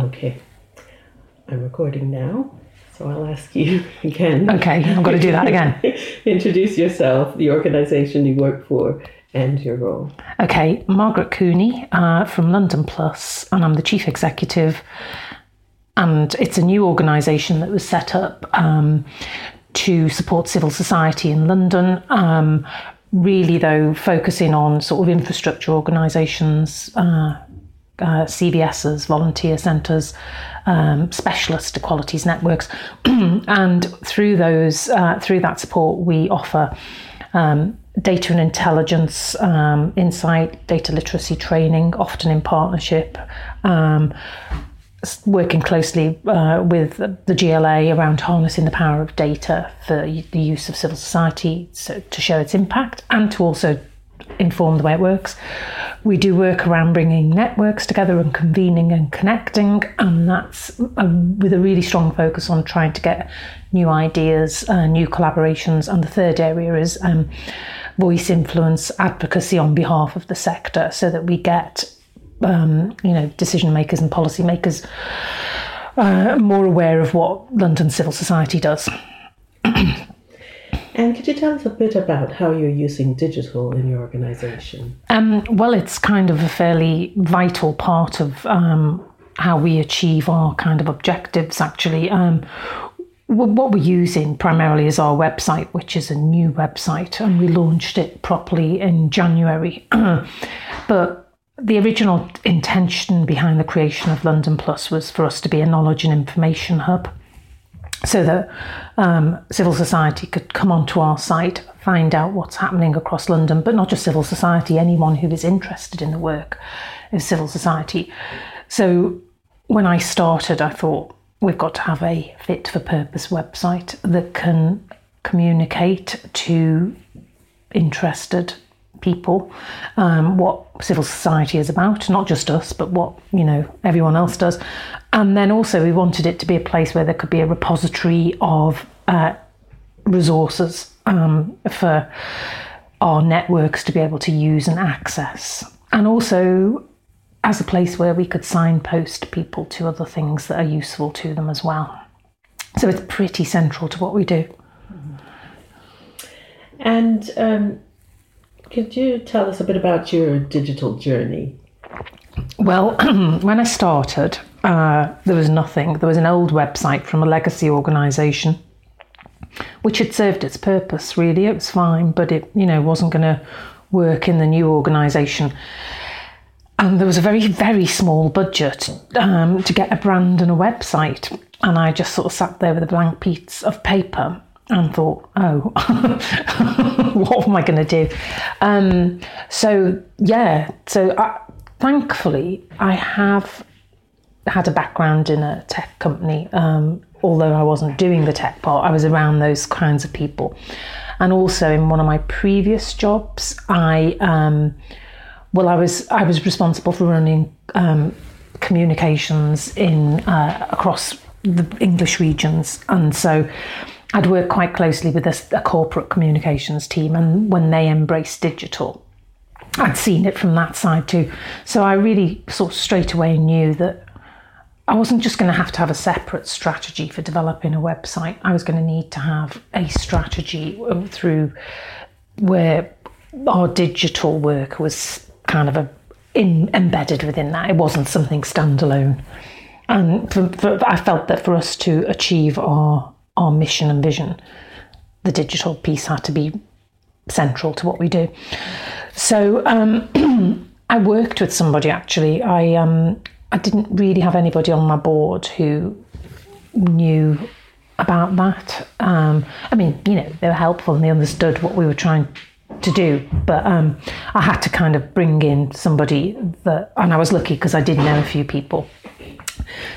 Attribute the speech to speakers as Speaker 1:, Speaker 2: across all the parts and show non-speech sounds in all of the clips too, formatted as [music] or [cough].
Speaker 1: Okay. I'm recording now, so I'll ask you [laughs] again.
Speaker 2: Okay, I'm going to do that again. [laughs]
Speaker 1: Introduce yourself, the organization you work for, and your role.
Speaker 2: Okay, Margaret Cooney uh, from London Plus, and I'm the chief executive. And it's a new organisation that was set up um, to support civil society in London. Um, really, though, focusing on sort of infrastructure organisations, uh, uh, CVSs, volunteer centres, um, specialist equalities networks, [clears throat] and through those, uh, through that support, we offer um, data and intelligence, um, insight, data literacy training, often in partnership. Um, working closely uh, with the GLA around harnessing the power of data for the use of civil society so, to show its impact and to also inform the way it works. We do work around bringing networks together and convening and connecting, and that's a, with a really strong focus on trying to get new ideas, uh, new collaborations. And the third area is um, voice influence advocacy on behalf of the sector, so that we get um, you know decision makers and policy makers uh, more aware of what London civil society does. [clears throat]
Speaker 1: And could you tell us a bit about how you're using digital in your organisation?
Speaker 2: Um, well, it's kind of a fairly vital part of um, how we achieve our kind of objectives, actually. Um, what we're using primarily is our website, which is a new website, and we launched it properly in January. [clears throat] but the original intention behind the creation of London Plus was for us to be a knowledge and information hub so that um, civil society could come onto our site, find out what's happening across London, but not just civil society, anyone who is interested in the work of civil society. So when I started, I thought we've got to have a fit for purpose website that can communicate to interested people um, what civil society is about, not just us, but what you know everyone else does. And then also we wanted it to be a place where there could be a repository of uh, resources um, for our networks to be able to use and access, and also as a place where we could signpost people to other things that are useful to them as well. So it's pretty central to what we do.
Speaker 1: And um, could you tell us a bit about your digital journey?
Speaker 2: Well, [clears throat] when I started, uh, there was nothing. There was an old website from a legacy organisation, which had served its purpose. Really, it was fine, but it, you know, wasn't going to work in the new organisation. And there was a very, very small budget um, to get a brand and a website. And I just sort of sat there with a blank piece of paper and thought, oh, [laughs] what am I going to do? Um, so, yeah, so I, thankfully, I have had a background in a tech company. Um, although I wasn't doing the tech part, I was around those kinds of people. And also in one of my previous jobs, I um, well, I was I was responsible for running um, communications in uh, across the English regions, and so I'd worked quite closely with a, a corporate communications team, and when they embraced digital, I'd seen it from that side too. So I really sort of straight away knew that I wasn't just going to have to have a separate strategy for developing a website. I was going to need to have a strategy um, through where our digital work was kind of a, in, embedded within that. It wasn't something standalone. And for, for, I felt that for us to achieve our our mission and vision, the digital piece had to be central to what we do. So um, [clears throat] I worked with somebody actually. I um, I didn't really have anybody on my board who knew about that. Um, I mean, you know, they were helpful and they understood what we were trying to do, but um, I had to kind of bring in somebody that, and I was lucky because I did know a few people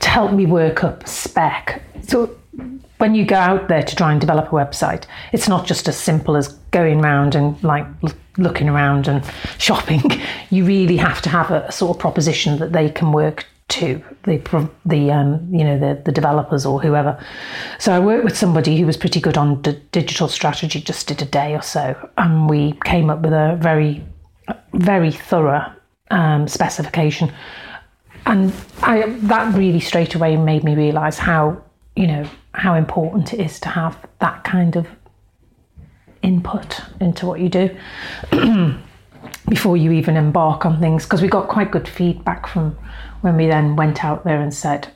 Speaker 2: to help me work up spec. So when you go out there to try and develop a website, it's not just as simple as going around and like looking around and [laughs] shopping. You really have to have a, a sort of proposition that they can work to the the um, you know the the developers or whoever. So I worked with somebody who was pretty good on d- digital strategy. Just did a day or so, and we came up with a very very thorough um, specification and I, that really straight away made me realise how you know how important it is to have that kind of input into what you do [clears throat] before you even embark on things. Because we got quite good feedback from when we then went out there and said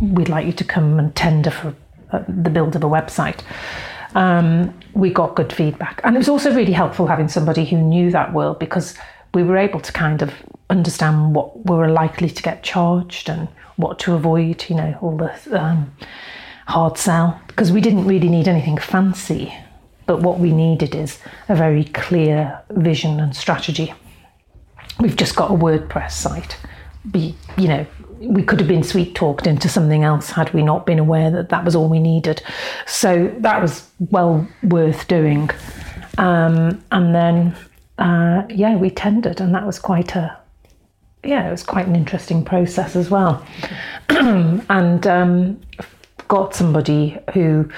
Speaker 2: we'd like you to come and tender for uh, the build of a website. Um, we got good feedback. And it was also really helpful having somebody who knew that world because we were able to kind of understand what we were likely to get charged and what to avoid you know all the um, hard sell because we didn't really need anything fancy but what we needed is a very clear vision and strategy. We've just got a WordPress site. Be, you know, we could have been sweet talked into something else had we not been aware that that was all we needed. So that was well worth doing. Um, and then, uh, yeah, we tendered, and that was quite a, yeah, it was quite an interesting process as well. [clears throat] and um, got somebody who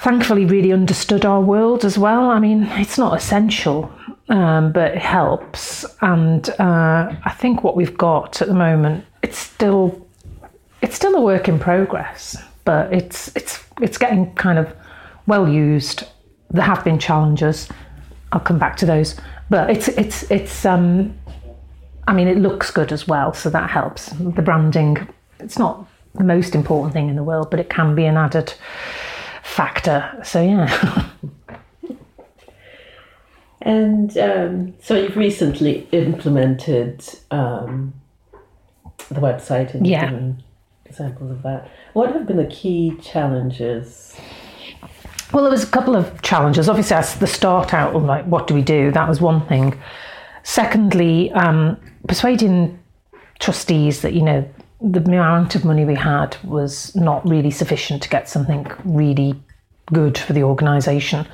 Speaker 2: thankfully really understood our world as well. I mean, it's not essential, um, but it helps. And uh, I think what we've got at the moment, it's still it's still a work in progress, but it's it's it's getting kind of well used. There have been challenges. I'll come back to those, but it's it's it's um, I mean, it looks good as well, so that helps. The branding, it's not the most important thing in the world, but it can be an added factor. So yeah. [laughs]
Speaker 1: and um, so you've recently implemented um, the website and
Speaker 2: yeah.
Speaker 1: given examples of that. What have been the key challenges?
Speaker 2: Well, there was a couple of challenges. Obviously, as the start out, like what do we do? That was one thing. Secondly, um, persuading trustees that you know the amount of money we had was not really sufficient to get something really good for the organisation.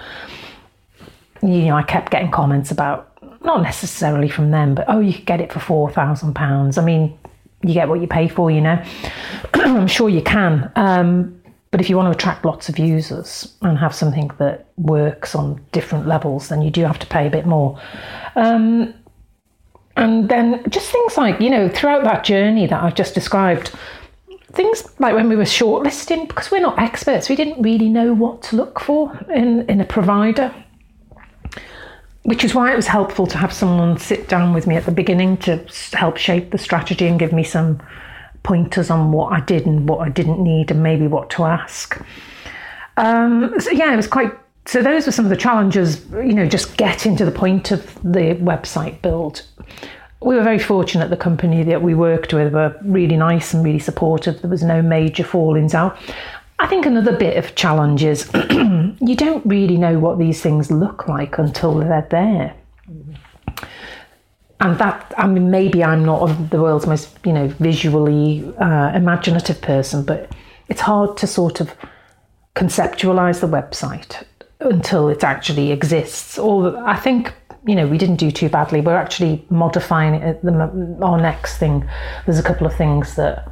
Speaker 2: You know, I kept getting comments about not necessarily from them, but oh, you could get it for four thousand pounds. I mean, you get what you pay for, you know. [clears throat] I'm sure you can, um, but if you want to attract lots of users and have something that works on different levels, then you do have to pay a bit more. Um, and then just things like, you know, throughout that journey that I've just described, things like when we were shortlisting, because we're not experts, we didn't really know what to look for in, in a provider. Which is why it was helpful to have someone sit down with me at the beginning to help shape the strategy and give me some pointers on what I did and what I didn't need and maybe what to ask. Um, so yeah, it was quite. So those were some of the challenges. You know, just getting to the point of the website build we were very fortunate the company that we worked with were really nice and really supportive. There was no major fallings out. I think another bit of challenge is [clears throat] you don't really know what these things look like until they're there. And that, I mean, maybe I'm not the world's most, you know, visually uh, imaginative person, but it's hard to sort of conceptualize the website until it actually exists. Or I think you know, we didn't do too badly. We're actually modifying it. The, our next thing, there's a couple of things that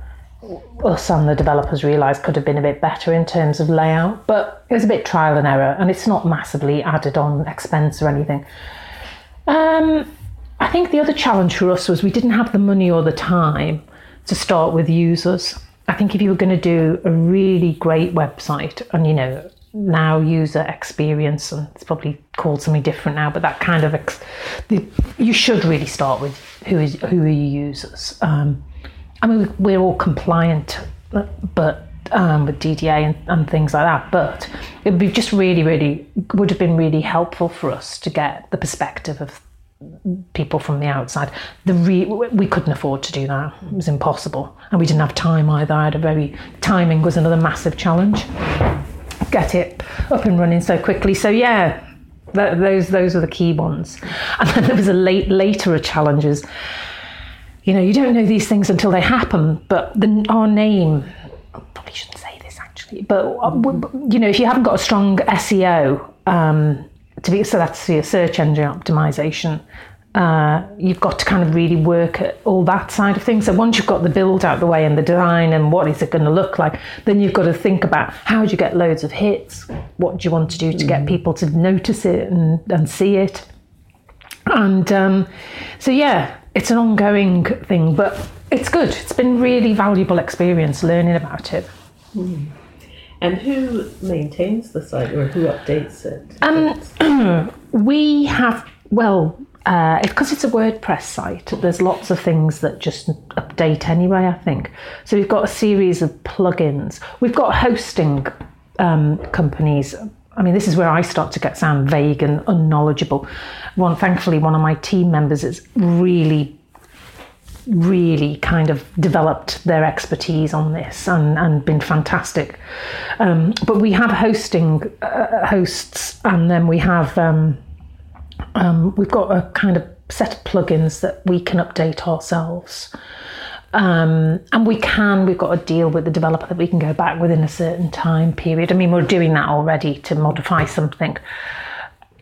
Speaker 2: us and the developers realised could have been a bit better in terms of layout, but it was a bit trial and error, and it's not massively added on expense or anything. Um, I think the other challenge for us was we didn't have the money or the time to start with users. I think if you were going to do a really great website and you know now user experience and it's probably called something different now but that kind of ex- the, you should really start with who is who are your users. Um, i mean we're all compliant but um, with DDA and, and, things like that but it would be just really really would have been really helpful for us to get the perspective of people from the outside. The re- we couldn't afford to do that. It was impossible. And we didn't have time either. I had a very timing was another massive challenge get it up and running so quickly. So yeah, th- those those are the key ones. [laughs] And then there was a late later of challenges. You know, you don't know these things until they happen. But the, our name, I probably shouldn't say this actually, but uh, you know, if you haven't got a strong SEO, um, to be so that's your search engine optimization uh, you've got to kind of really work at all that side of things. So once you've got the build out the way and the design and what is it going to look like, then you've got to think about how do you get loads of hits? What do you want to do to mm. get people to notice it and, and see it? And um, so, yeah, it's an ongoing thing, but it's good. It's been really valuable experience learning about it.
Speaker 1: And who maintains the site or who updates it?
Speaker 2: Um, [clears throat] we have, well, uh, because it's a WordPress site, there's lots of things that just update anyway, I think. So we've got a series of plugins. We've got hosting um, companies. I mean, this is where I start to get sound vague and unknowledgeable. One, thankfully, one of my team members is really really kind of developed their expertise on this and, and been fantastic. Um, but we have hosting uh, hosts, and then we have um, um, we've got a kind of set of plugins that we can update ourselves. Um, and we can, we've got a deal with the developer that we can go back within a certain time period. I mean, we're doing that already to modify something.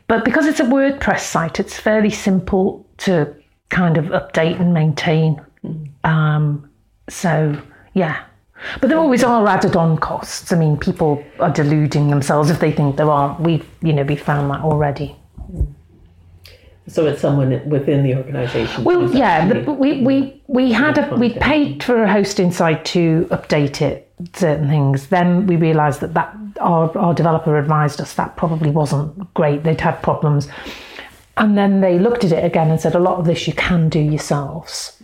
Speaker 2: But because it's a WordPress site, it's fairly simple to kind of update and maintain. Um, so, yeah. But there always are added on costs. I mean, people are deluding themselves if they think there aren't. We've, you know, we found that already.
Speaker 1: So it's someone within the organisation.
Speaker 2: Well, yeah, the, we, we, we had a, we paid for a hosting site to update it, certain things. Then we realised that, that our, our developer advised us that probably wasn't great. They'd had problems. And then they looked at it again and said, a lot of this you can do yourselves.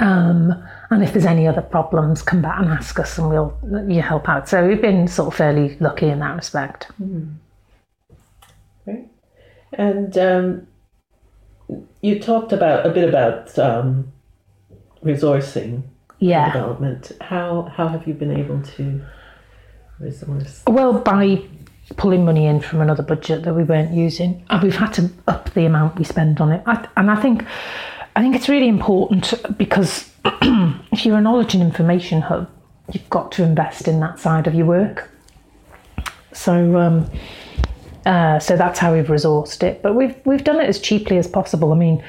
Speaker 2: Um, and if there's any other problems, come back and ask us and we'll you help out. So we've been sort of fairly lucky in that respect.
Speaker 1: Right. And um, you talked about a bit about um, resourcing
Speaker 2: Yeah.
Speaker 1: development. How how have you been able to resource?
Speaker 2: Well, by pulling money in from another budget that we weren't using, and we've had to up the amount we spend on it. I, and I think, I think it's really important because [clears throat] if you're a knowledge and information hub, you've got to invest in that side of your work. So, um, uh, so that's how we've resourced it. But we've we've done it as cheaply as possible. I mean,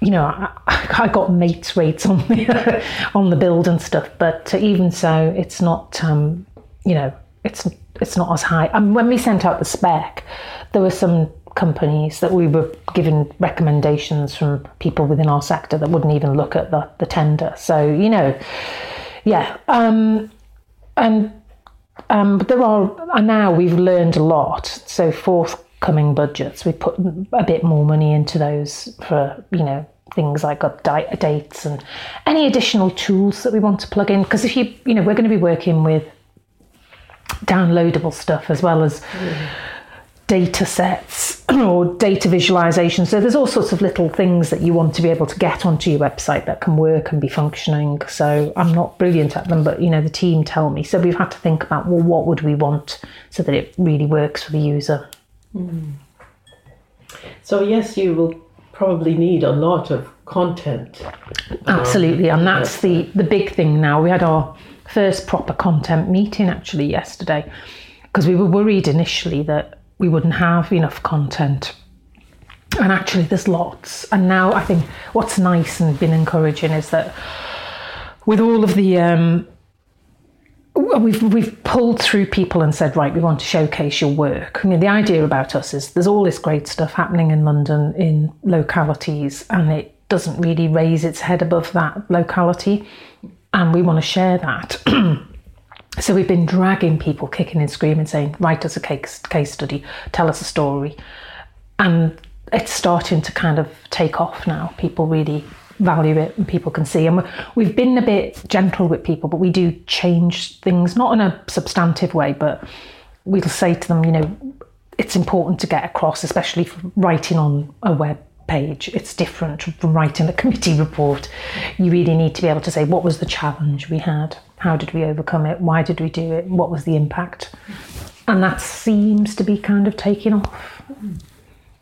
Speaker 2: you know, I, [laughs] I got mates rates on the [laughs] on the build and stuff, but even so, it's not. Um, you know, it's it's not as high. And when we sent out the spec, there were some companies that we were given recommendations from people within our sector that wouldn't even look at the, the tender. So you know, yeah, um, and um, but there are and now we've learned a lot. So forthcoming budgets, we put a bit more money into those for you know things like update dates and any additional tools that we want to plug in. Because if you you know we're going to be working with downloadable stuff as well as data sets [clears throat] or data visualization. So there's all sorts of little things that you want to be able to get onto your website that can work and be functioning. So I'm not brilliant at them, but you know the team tell me. So we've had to think about well, what would we want so that it really works for the user. Mm-hmm.
Speaker 1: So yes, you will probably need a lot of content.
Speaker 2: Absolutely, and um, that's uh, the the big thing now. We had our first proper content meeting actually yesterday because we were worried initially that we wouldn't have enough content. And actually, there's lots. And now I think what's nice and been encouraging is that with all of the um, we've we've pulled through people and said right we want to showcase your work i mean the idea about us is there's all this great stuff happening in london in localities and it doesn't really raise its head above that locality and we want to share that [clears throat] so we've been dragging people kicking and screaming saying write us a case, study tell us a story. And it's starting to kind of take off now. People really value it and people can see. And we- we've been a bit gentle with people but we do change things not in a substantive way but we'll say to them you know it's important to get across especially for writing on a web page it's different from writing a committee report you really need to be able to say what was the challenge we had how did we overcome it why did we do it what was the impact and that seems to be kind of taking off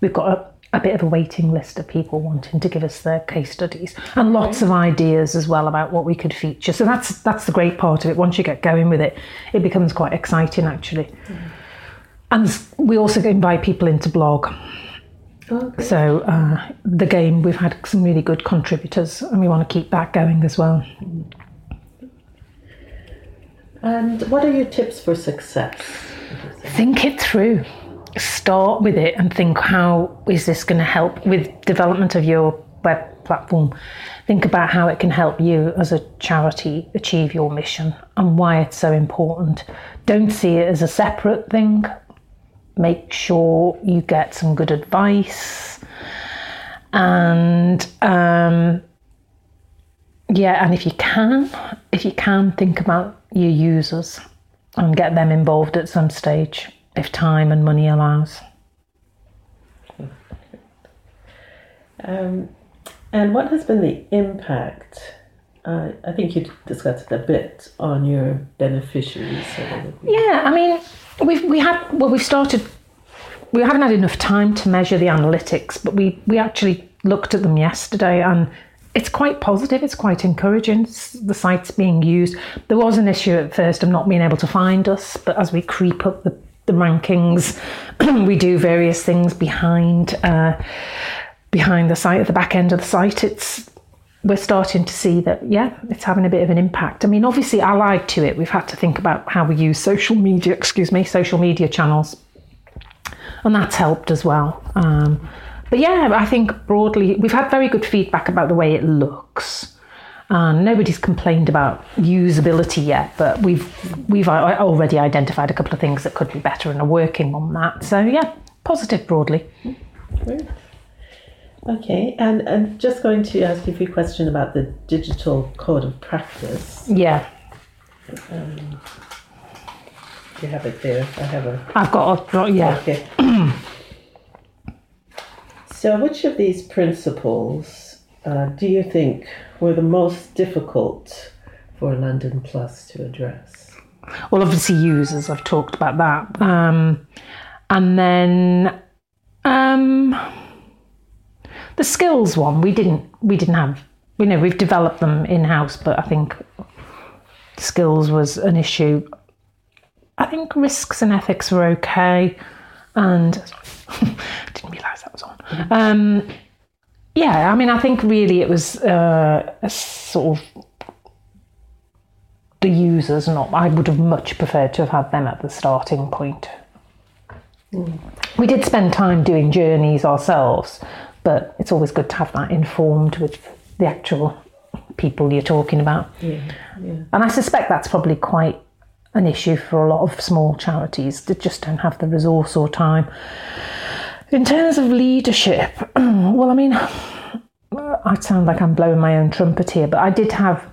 Speaker 2: we've got a, a bit of a waiting list of people wanting to give us their case studies and lots of ideas as well about what we could feature. So that's that's the great part of it. Once you get going with it, it becomes quite exciting actually. And we also invite people into blog.
Speaker 1: Okay.
Speaker 2: So uh, the game we've had some really good contributors, and we want to keep that going as well.
Speaker 1: And what are your tips for success?
Speaker 2: think it through start with it and think how is this going to help with development of your web platform, think about how it can help you as a charity achieve your mission and why it's so important. Don't see it as a separate thing. Make sure you get some good advice. And um, yeah, and if you can, if you can, think about your users and get them involved at some stage if time and money allows.
Speaker 1: Um, and what has been the impact? Uh, I think you discussed it a bit on your beneficiaries.
Speaker 2: Yeah, I mean, we've we had well, we've started. We haven't had enough time to measure the analytics, but we we actually looked at them yesterday, and it's quite positive. It's quite encouraging. the site's being used. There was an issue at first of not being able to find us, but as we creep up the, the rankings, [clears throat] we do various things behind. Uh, behind the site at the back end of the site it's we're starting to see that yeah it's having a bit of an impact. I mean obviously allied to it. We've had to think about how we use social media excuse me social media channels and that's helped as well. Um, but yeah i think broadly we've had very good feedback about the way it looks and nobody's complained about usability yet but we've we've already identified a couple of things that could be better and are working on that. So yeah positive broadly.
Speaker 1: Great. Okay, and and just going to ask you a few questions about the digital code of practice.
Speaker 2: Yeah.
Speaker 1: Um, you have it there. I have a.
Speaker 2: I've got a yeah.
Speaker 1: Okay. [clears throat] so, which of these principles uh, do you think were the most difficult for London Plus to address?
Speaker 2: Well, obviously, users. I've talked about that, um, and then. Um, the skills one, we didn't we didn't have. You know, we've developed them in house, but I think skills was an issue. I think risks and ethics were okay, and [laughs] didn't realise that was on. Um, yeah, I mean, I think really it was uh, a sort of the users. Not, I would have much preferred to have had them at the starting point. Mm. We did spend time doing journeys ourselves, but it's always good to have that informed with the actual people you're talking about.
Speaker 1: Yeah, yeah.
Speaker 2: And I suspect that's probably quite an issue for a lot of small charities that just don't have the resource or time. In terms of leadership, [clears throat] well, I mean, I sound like I'm blowing my own trumpet here, but I did have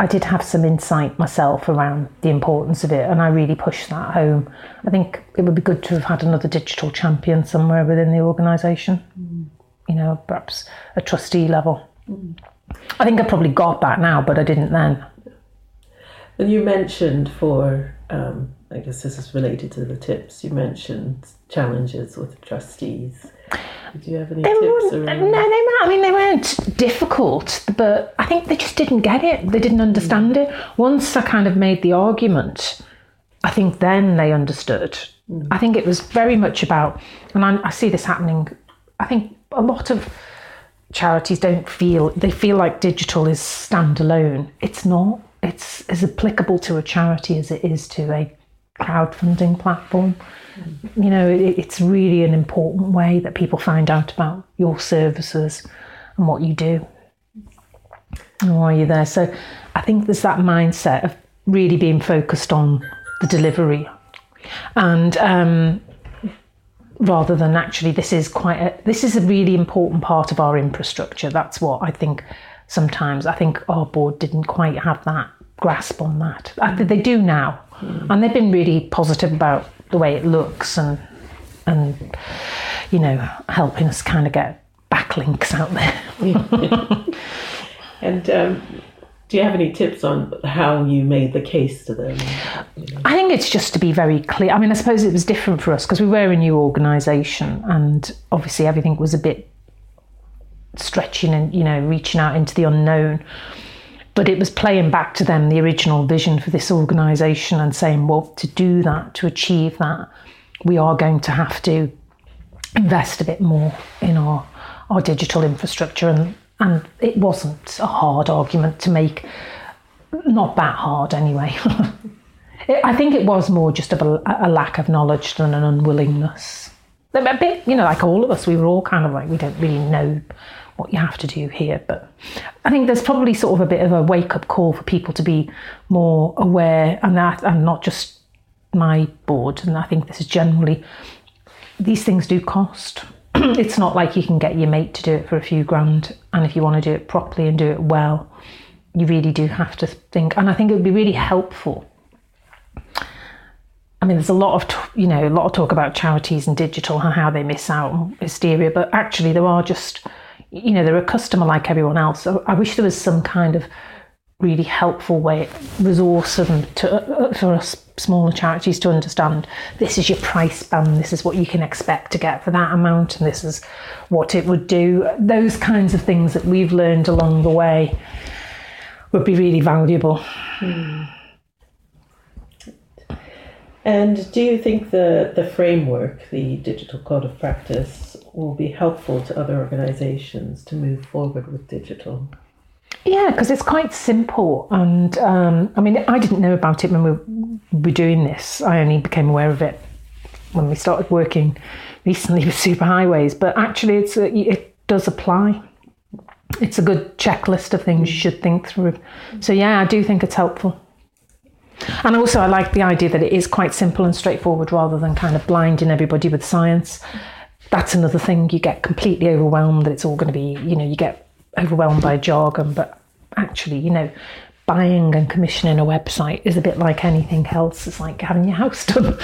Speaker 2: I did have some insight myself around the importance of it, and I really pushed that home. I think it would be good to have had another digital champion somewhere within the organisation. You know, perhaps a trustee level. Mm. I think I probably got that now, but I didn't then.
Speaker 1: And you mentioned for, um, I guess this is related to the tips, you mentioned challenges with trustees. Did you have any
Speaker 2: they
Speaker 1: tips around?
Speaker 2: No, they weren't. I mean, they weren't difficult, but I think they just didn't get it. They didn't understand mm. it. Once I kind of made the argument, I think then they understood. Mm. I think it was very much about, and I, I see this happening. I think a lot of charities don't feel they feel like digital is standalone. It's not. It's as applicable to a charity as it is to a crowdfunding platform. You know, it, it's really an important way that people find out about your services and what you do and why you're there. So I think there's that mindset of really being focused on the delivery and um, rather than actually this is quite a, this is a really important part of our infrastructure that's what i think sometimes i think our board didn't quite have that grasp on that they do now mm. and they've been really positive about the way it looks and and you know helping us kind of get backlinks out there. [laughs]
Speaker 1: and um, do you have any tips on how you made the case to them?
Speaker 2: I think it's just to be very clear. I mean, I suppose it was different for us because we were a new organisation, and obviously everything was a bit stretching and you know reaching out into the unknown but it was playing back to them the original vision for this organisation and saying, well, to do that, to achieve that, we are going to have to invest a bit more in our, our digital infrastructure. And, and it wasn't a hard argument to make, not that hard anyway. [laughs] I think it was more just of a, a, lack of knowledge than an unwillingness. A bit, you know, like all of us, we were all kind of like, we don't really know what you have to do here. But I think there's probably sort of a bit of a wake up call for people to be more aware, and that, and not just my board. And I think this is generally these things do cost. [clears throat] it's not like you can get your mate to do it for a few grand, and if you want to do it properly and do it well, you really do have to think. And I think it would be really helpful. I mean, there's a lot of you know a lot of talk about charities and digital and how they miss out on hysteria, but actually there are just you know they're a customer like everyone else. So I wish there was some kind of really helpful way resource and to, uh, for us smaller charities to understand this is your price band this is what you can expect to get for that amount and this is what it would do. Those kinds of things that we've learned along the way would be really valuable.
Speaker 1: Hmm. and do you think the the framework the digital code of practice will be helpful to other organizations to move forward with digital
Speaker 2: yeah, because it's quite simple. And um, I mean, I didn't know about it when we were doing this. I only became aware of it when we started working recently with superhighways. But actually, it's a, it does apply. It's a good checklist of things you should think through. So, yeah, I do think it's helpful. And also, I like the idea that it is quite simple and straightforward rather than kind of blinding everybody with science. That's another thing. You get completely overwhelmed that it's all going to be, you know, you get overwhelmed by jargon, but actually, you know, buying and commissioning a website is a bit like anything else. It's like having your house [laughs] done.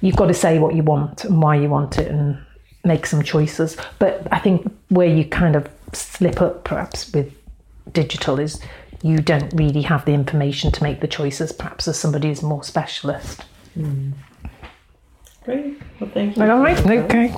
Speaker 2: You've got to say what you want and why you want it and make some choices. But I think where you kind of slip up perhaps with digital is you don't really have the information to make the choices, perhaps as somebody who's more specialist.
Speaker 1: Mm. Great. Well, thank you.
Speaker 2: All right. Okay.